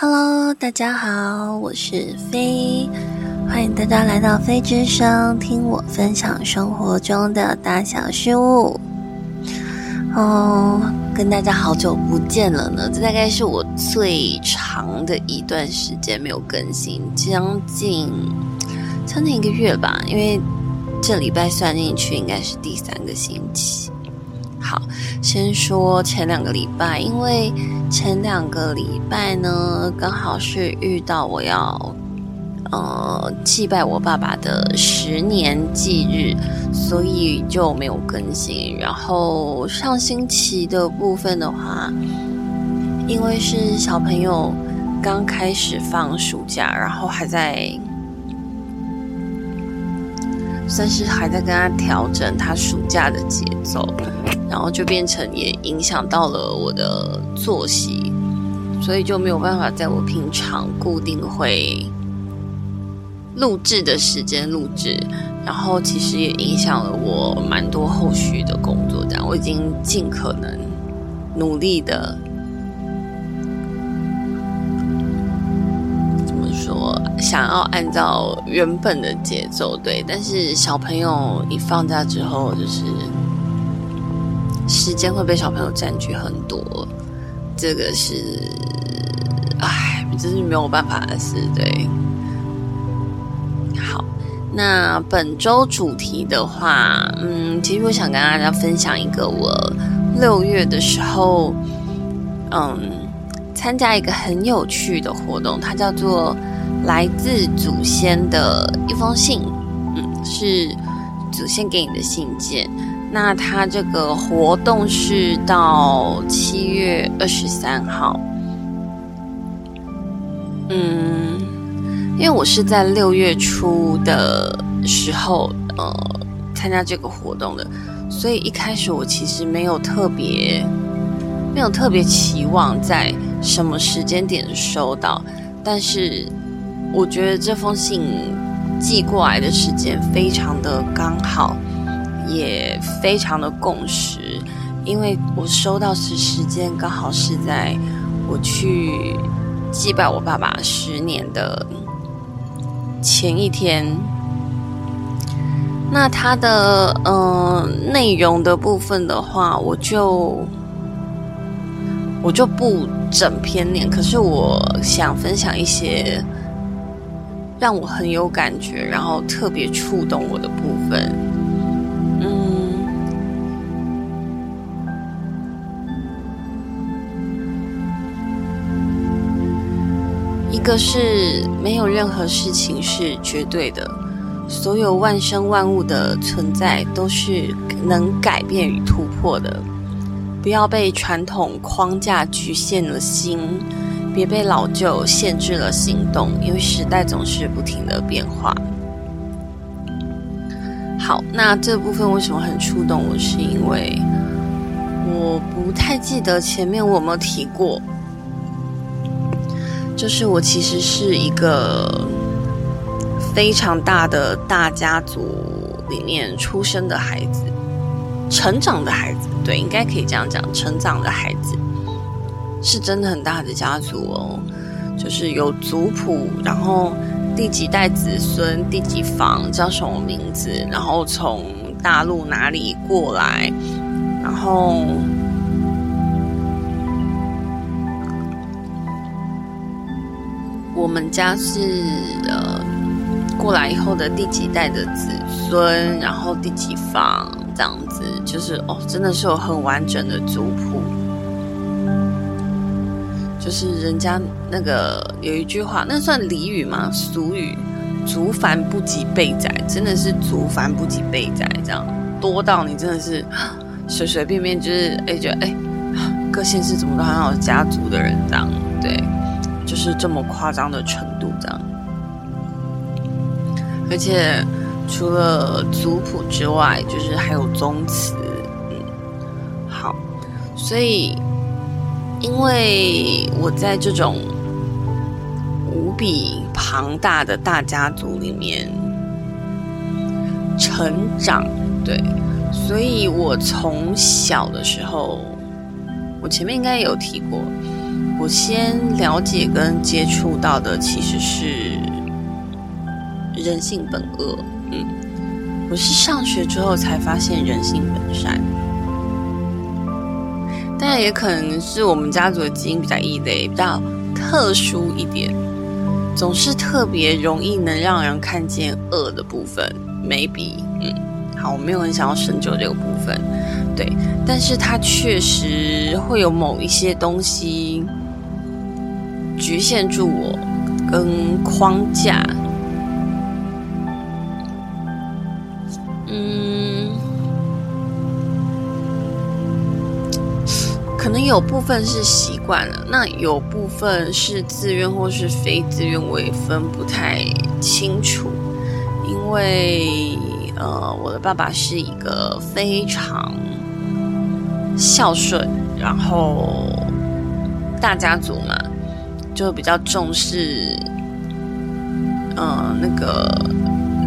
Hello，大家好，我是飞，欢迎大家来到飞之声，听我分享生活中的大小事物。哦，跟大家好久不见了呢，这大概是我最长的一段时间没有更新，将近将近一个月吧，因为这礼拜算进去应该是第三个星期。好，先说前两个礼拜，因为前两个礼拜呢，刚好是遇到我要呃祭拜我爸爸的十年忌日，所以就没有更新。然后上星期的部分的话，因为是小朋友刚开始放暑假，然后还在算是还在跟他调整他暑假的节奏。然后就变成也影响到了我的作息，所以就没有办法在我平常固定会录制的时间录制，然后其实也影响了我蛮多后续的工作。这样我已经尽可能努力的，想要按照原本的节奏对，但是小朋友一放假之后就是。时间会被小朋友占据很多，这个是，唉，这是没有办法的事，对。好，那本周主题的话，嗯，其实我想跟大家分享一个我六月的时候，嗯，参加一个很有趣的活动，它叫做来自祖先的一封信，嗯，是祖先给你的信件。那他这个活动是到七月二十三号，嗯，因为我是在六月初的时候呃参加这个活动的，所以一开始我其实没有特别没有特别期望在什么时间点收到，但是我觉得这封信寄过来的时间非常的刚好。也非常的共识，因为我收到时时间刚好是在我去祭拜我爸爸十年的前一天。那它的嗯内容的部分的话，我就我就不整篇念，可是我想分享一些让我很有感觉，然后特别触动我的部分。嗯一个是没有任何事情是绝对的，所有万生万物的存在都是能改变与突破的。不要被传统框架局限了心，别被老旧限制了行动，因为时代总是不停的变化。好，那这部分为什么很触动我？是因为我不太记得前面我有没有提过。就是我其实是一个非常大的大家族里面出生的孩子，成长的孩子，对，应该可以这样讲，成长的孩子是真的很大的家族哦，就是有族谱，然后第几代子孙，第几房叫什么名字，然后从大陆哪里过来，然后。我们家是呃过来以后的第几代的子孙，然后第几房这样子，就是哦，真的是有很完整的族谱。就是人家那个有一句话，那算俚语吗？俗语“族繁不及备载”，真的是族繁不及备载，这样多到你真的是 随随便便就是哎觉得哎各县市怎么都好像有家族的人这样，对。就是这么夸张的程度，这样。而且除了族谱之外，就是还有宗祠。嗯，好，所以因为我在这种无比庞大的大家族里面成长，对，所以我从小的时候，我前面应该有提过。我先了解跟接触到的其实是人性本恶。嗯，我是上学之后才发现人性本善，但也可能是我们家族的基因比较异类，比较特殊一点，总是特别容易能让人看见恶的部分。maybe，嗯，好，我没有很想要深究这个部分，对，但是它确实会有某一些东西局限住我跟框架。有部分是习惯了，那有部分是自愿或是非自愿，我也分不太清楚。因为呃，我的爸爸是一个非常孝顺，然后大家族嘛，就比较重视嗯那个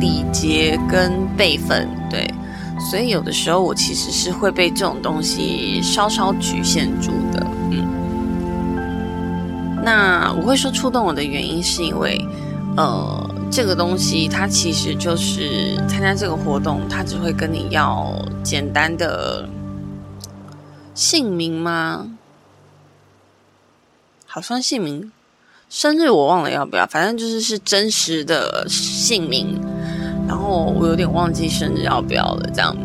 礼节跟辈分，对。所以有的时候我其实是会被这种东西稍稍局限住的，嗯。那我会说触动我的原因是因为，呃，这个东西它其实就是参加这个活动，它只会跟你要简单的姓名吗？好像姓名，生日我忘了要不要，反正就是是真实的姓名。然后我有点忘记生日要不要了，这样。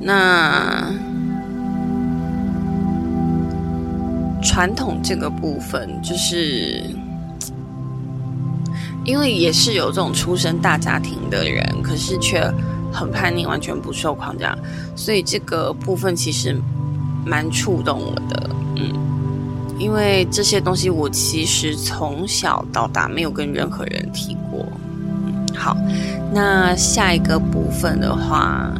那传统这个部分，就是因为也是有这种出身大家庭的人，可是却很叛逆，完全不受框架，所以这个部分其实蛮触动我的，嗯。因为这些东西，我其实从小到大没有跟任何人提过。好，那下一个部分的话，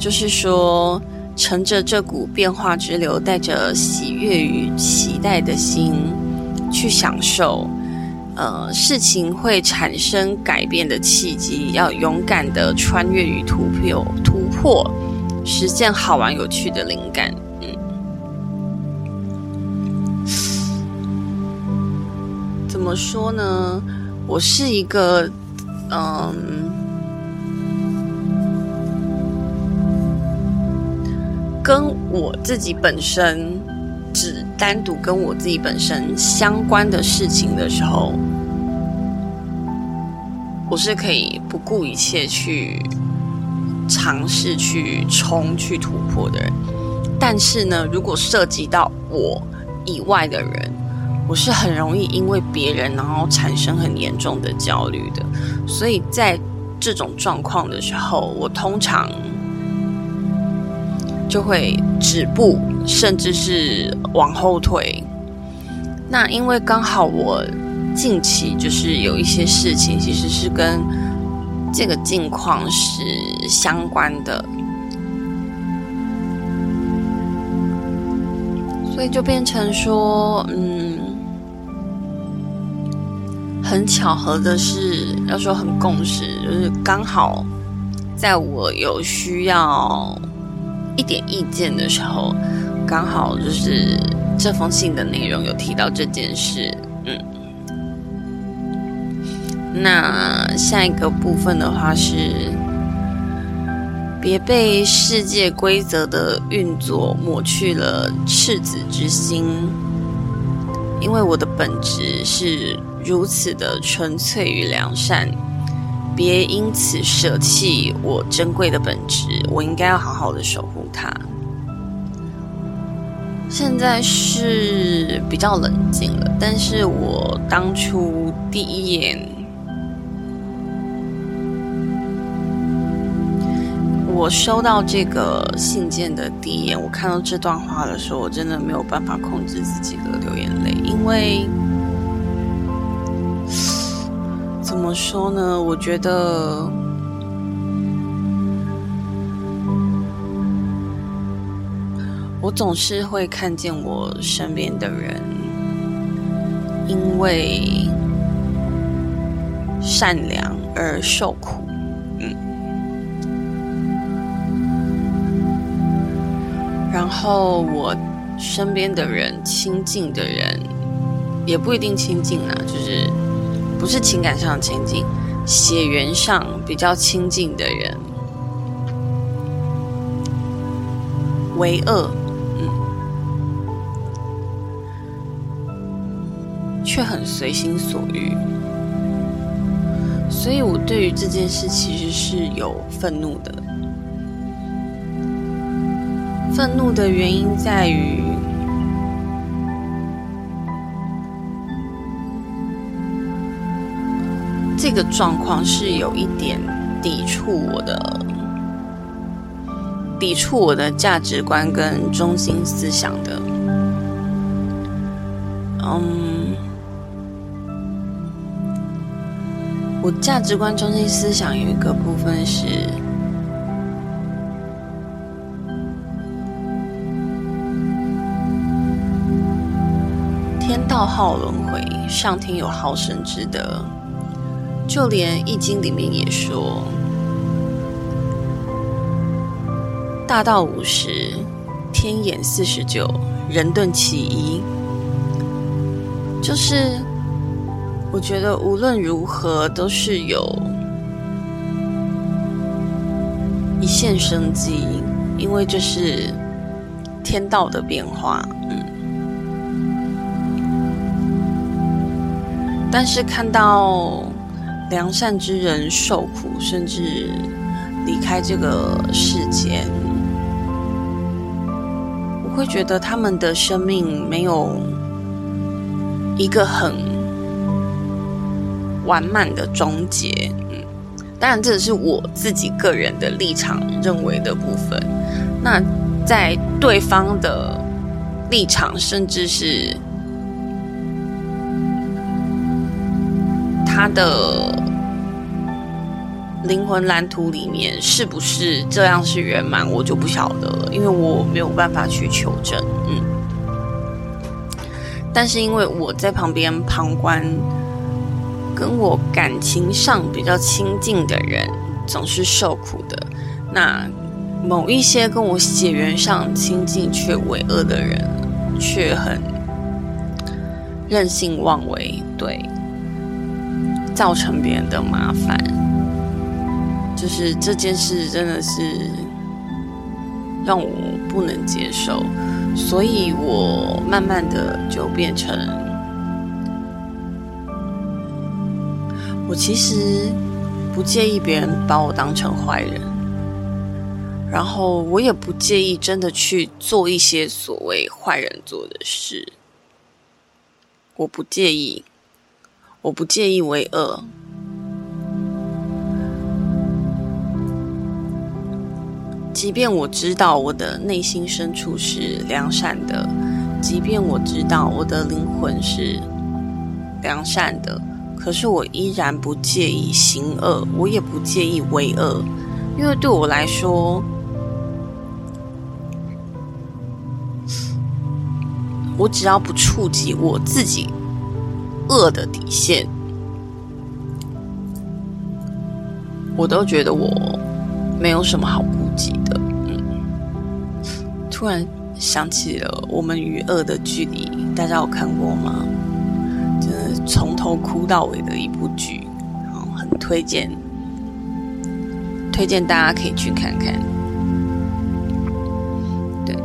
就是说，乘着这股变化之流，带着喜悦与期待的心去享受，呃，事情会产生改变的契机，要勇敢的穿越与突破，突破，实现好玩有趣的灵感。怎么说呢？我是一个，嗯，跟我自己本身只单独跟我自己本身相关的事情的时候，我是可以不顾一切去尝试、去冲、去突破的人。但是呢，如果涉及到我以外的人，我是很容易因为别人，然后产生很严重的焦虑的，所以在这种状况的时候，我通常就会止步，甚至是往后退。那因为刚好我近期就是有一些事情，其实是跟这个境况是相关的，所以就变成说，嗯。很巧合的是，要说很共识，就是刚好在我有需要一点意见的时候，刚好就是这封信的内容有提到这件事。嗯，那下一个部分的话是，别被世界规则的运作抹去了赤子之心，因为我的本质是。如此的纯粹与良善，别因此舍弃我珍贵的本质。我应该要好好的守护它。现在是比较冷静了，但是我当初第一眼，我收到这个信件的第一眼，我看到这段话的时候，我真的没有办法控制自己的流眼泪，因为。么说呢？我觉得，我总是会看见我身边的人因为善良而受苦。嗯，然后我身边的人、亲近的人，也不一定亲近啊，就是不是情感上的亲近，血缘上比较亲近的人为恶，嗯，却很随心所欲。所以我对于这件事其实是有愤怒的。愤怒的原因在于，这个状况是有一点抵触我的，抵触我的价值观跟中心思想的。嗯。我价值观中心思想有一个部分是，天道好轮回，上天有好生之德。就连《易经》里面也说，大道五十，天眼四十九，人遁其一，就是。我觉得无论如何都是有一线生机，因为这是天道的变化。嗯，但是看到良善之人受苦，甚至离开这个世界，我会觉得他们的生命没有一个很。完满的终结，嗯，当然这是我自己个人的立场认为的部分。那在对方的立场，甚至是他的灵魂蓝图里面，是不是这样是圆满，我就不晓得了，因为我没有办法去求证，嗯。但是因为我在旁边旁观。跟我感情上比较亲近的人总是受苦的，那某一些跟我血缘上亲近却为恶的人，却很任性妄为，对，造成别人的麻烦，就是这件事真的是让我不能接受，所以我慢慢的就变成。我其实不介意别人把我当成坏人，然后我也不介意真的去做一些所谓坏人做的事。我不介意，我不介意为恶。即便我知道我的内心深处是良善的，即便我知道我的灵魂是良善的。可是我依然不介意行恶，我也不介意为恶，因为对我来说，我只要不触及我自己恶的底线，我都觉得我没有什么好记得。嗯，突然想起了我们与恶的距离，大家有看过吗？真的从头哭到尾的一部剧，好，很推荐，推荐大家可以去看看。对，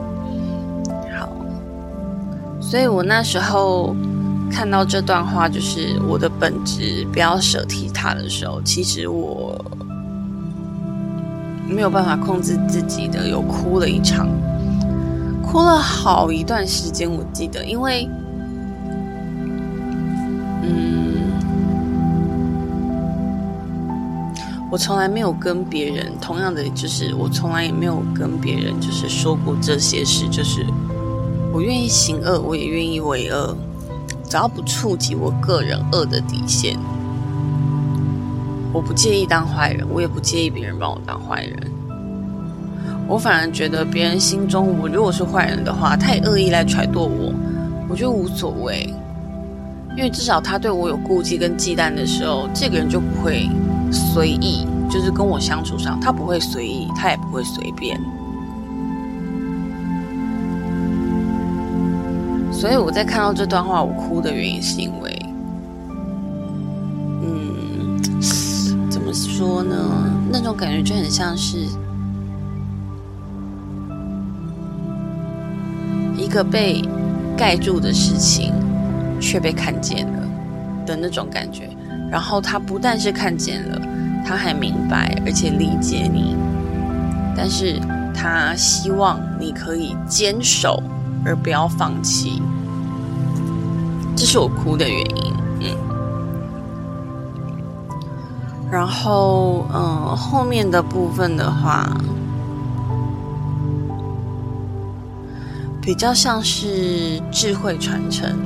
好，所以我那时候看到这段话，就是我的本质不要舍弃他的时候，其实我没有办法控制自己的，有哭了一场，哭了好一段时间，我记得，因为。嗯我从来没有跟别人同样的，就是我从来也没有跟别人就是说过这些事，就是我愿意行恶，我也愿意为恶，只要不触及我个人恶的底线，我不介意当坏人，我也不介意别人帮我当坏人。我反而觉得别人心中我如果是坏人的话，太恶意来揣度我，我觉得无所谓，因为至少他对我有顾忌跟忌惮的时候，这个人就不会。随意，就是跟我相处上，他不会随意，他也不会随便。所以我在看到这段话，我哭的原因是因为，说呢？那种感觉就很像是一个被盖住的事情，却被看见了的那种感觉。然后他不但是看见了，他还明白而且理解你，但是他希望你可以坚守。而不要放弃，这是我哭的原因。然后嗯，后面的部分的话，比较像是智慧传承，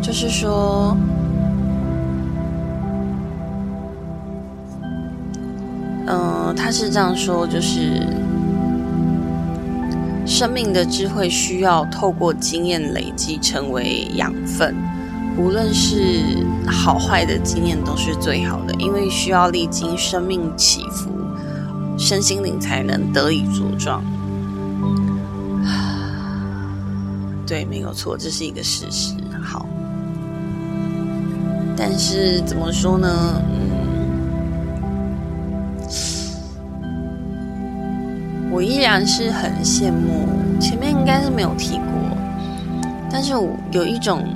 就是说，嗯，他是这样说，就是。生命的智慧需要透过经验累积成为养分，无论是好坏的经验都是最好的，因为需要历经生命起伏，身心灵才能得以茁壮。对，没有错，这是一个事实。好，但是怎么说呢？嗯我依然是很羡慕，前面应该是没有提过，但是我有一种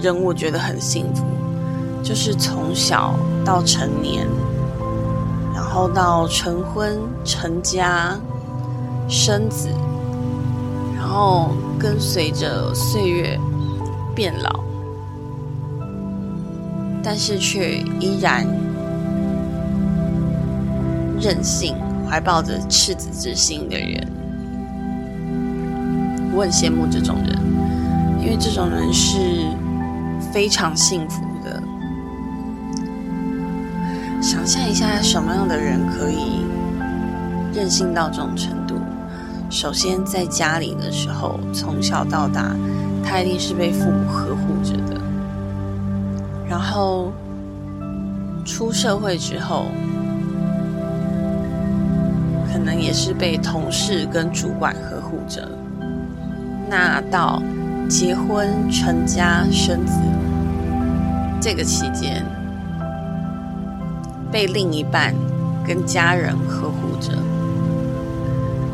人，我觉得很幸福，就是从小到成年，然后到成婚、成家、生子，然后跟随着岁月变老，但是却依然任性。怀抱着赤子之心的人，我很羡慕这种人，因为这种人是非常幸福的。想象一下，什么样的人可以任性到这种程度？首先，在家里的时候，从小到大，他一定是被父母呵护着的。然后出社会之后。可能也是被同事跟主管呵护着。那到结婚、成家、生子这个期间，被另一半跟家人呵护着。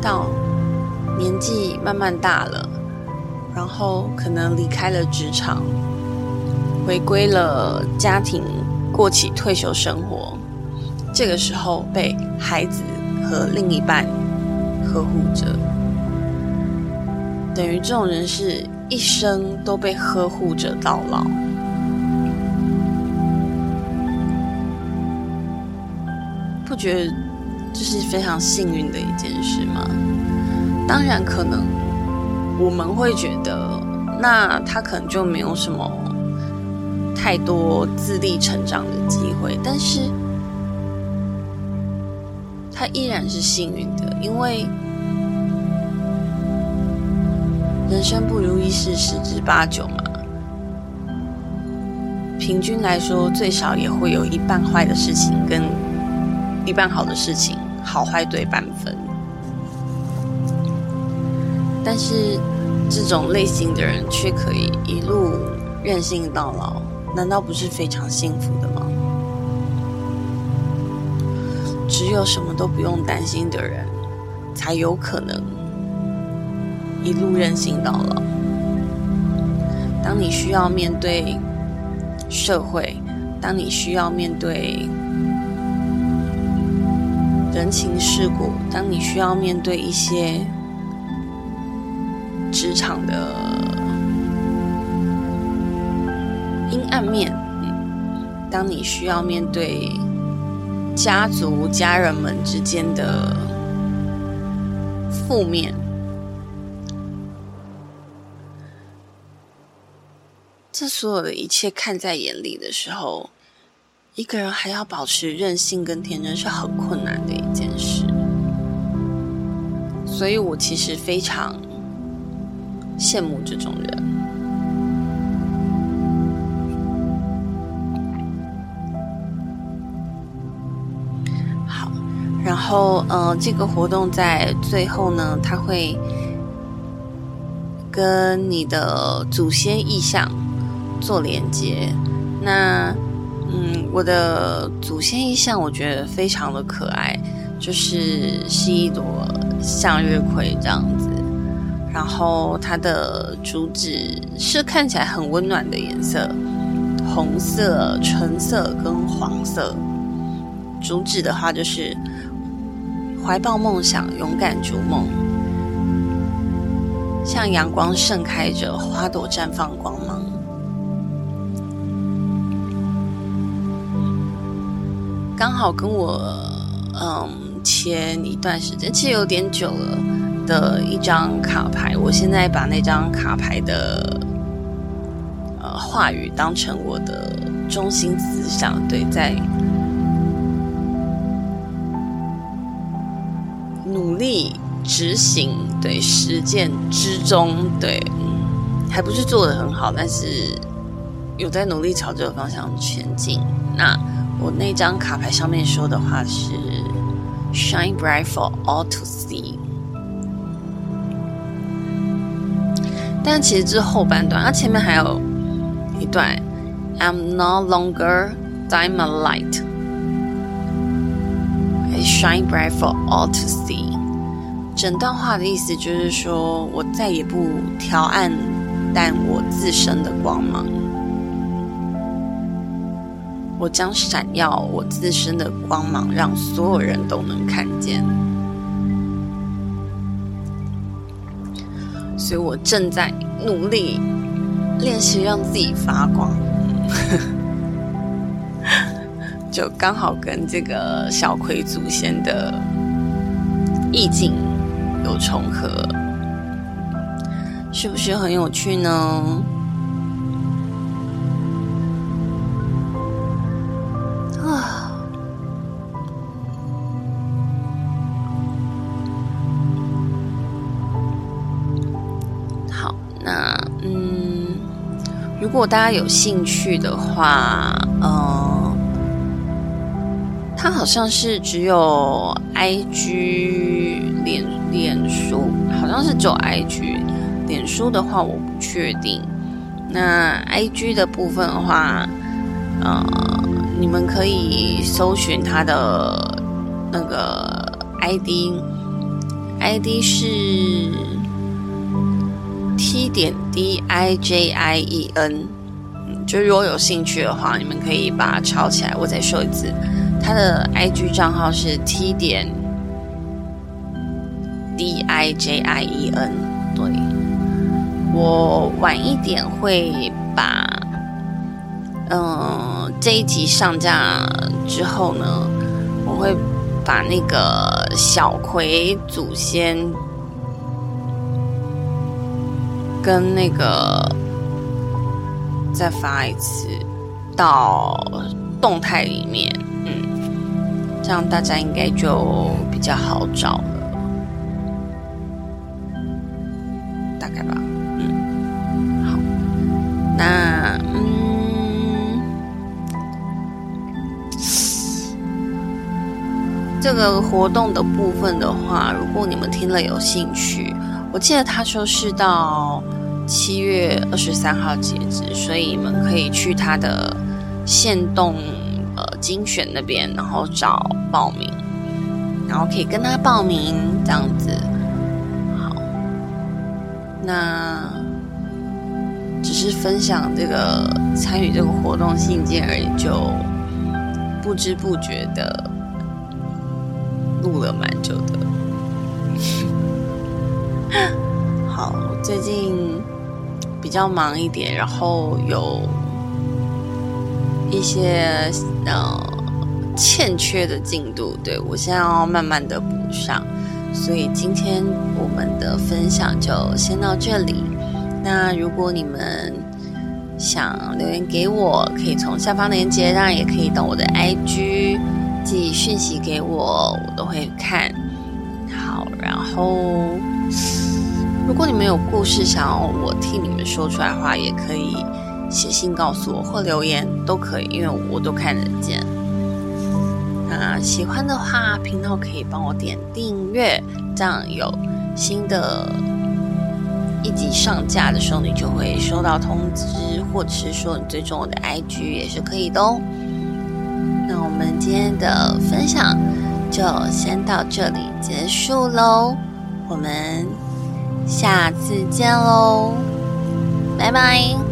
到年纪慢慢大了，然后可能离开了职场，回归了家庭，过起退休生活。这个时候被孩子。和另一半呵护着，等于这种人是一生都被呵护着到老，不觉得这是非常幸运的一件事吗？当然，可能我们会觉得，那他可能就没有什么太多自立成长的机会，但是。他依然是幸运的，因为人生不如意事十之八九嘛。平均来说，最少也会有一半坏的事情跟一半好的事情，好坏对半分。但是这种类型的人却可以一路任性到老，难道不是非常幸福的吗？只有什么都不用担心的人，才有可能一路任性到老。当你需要面对社会，当你需要面对人情世故，当你需要面对一些职场的阴暗面，当你需要面对。家族、家人们之间的负面，这所有的一切看在眼里的时候，一个人还要保持任性跟天真，是很困难。所以我其实非常羡慕这种人。好然后，呃，这个活动在最后呢，他会跟你的祖先意象做连接。那，嗯，我的祖先意象我觉得非常的可爱，就是是一朵向日葵这样子，然后它的主旨是看起来很温暖的颜色，红色、橙色跟黄色。主旨的话就是怀抱梦想，勇敢逐梦。像阳光盛开着，花朵绽放光芒。刚好跟我嗯前一段时间，其实有点久了的一张卡牌，我现在把那张卡牌的呃话语当成我的中心思想，对，在努力。执行对实践之中，对，还不是做的很好，但是有在努力朝这个方向前进。那我那张卡牌上面说的话是 “Shine bright for all to see”，但其实这是后半段，它前面还有一段 “I'm no longer diamond light, I shine bright for all to see”。整段话的意思就是说，我再也不调暗淡我自身的光芒，我将闪耀我自身的光芒，让所有人都能看见。所以我正在努力练习让自己发光，就刚好跟这个小葵祖先的意境。有重合，是不是很有趣呢？如果大家有兴趣的话，嗯，它好像是只有 I G 脸。脸书好像是走 IG，脸书的话我不确定。那 IG 的部分的话，呃，你们可以搜寻它的那个 ID，ID 是 T 点 D I J I E N。就如果有兴趣的话，你们可以把它抄起来。我再说一次，它的 IG 账号是 T 点。D I J I E N，对，我晚一点会把，嗯，这一集上架之后呢，我会把那个小葵祖先跟那个再发一次到动态里面，嗯，这样大家应该就比较好找了，大概吧，嗯，好。那嗯，这个活动的部分的话，如果你们听了有兴趣，我记得他说是到七月二十三号截止，所以你们可以去他的线动呃精选那边，然后找报名，然后可以跟他报名这样子。好，那。只是分享这个参与这个活动信件而已，就不知不觉的录了蛮久的。好，最近比较忙一点，然后有一些呃欠缺的进度，对我现在要慢慢的补上，所以今天我们的分享就先到这里。那如果你们想留言给我，可以从下方链接，当然也可以到我的 IG 寄讯息给我，我都会看。好，然后如果你们有故事想要我替你们说出来的话，也可以写信告诉我或留言都可以，因为我都看得见。那喜欢的话，频道可以帮我点订阅，这样有新的。一集上架的时候，你就会收到通知，或者是说你追踪我的 IG 也是可以的哦。那我们今天的分享就先到这里结束喽，我们下次见喽，拜拜。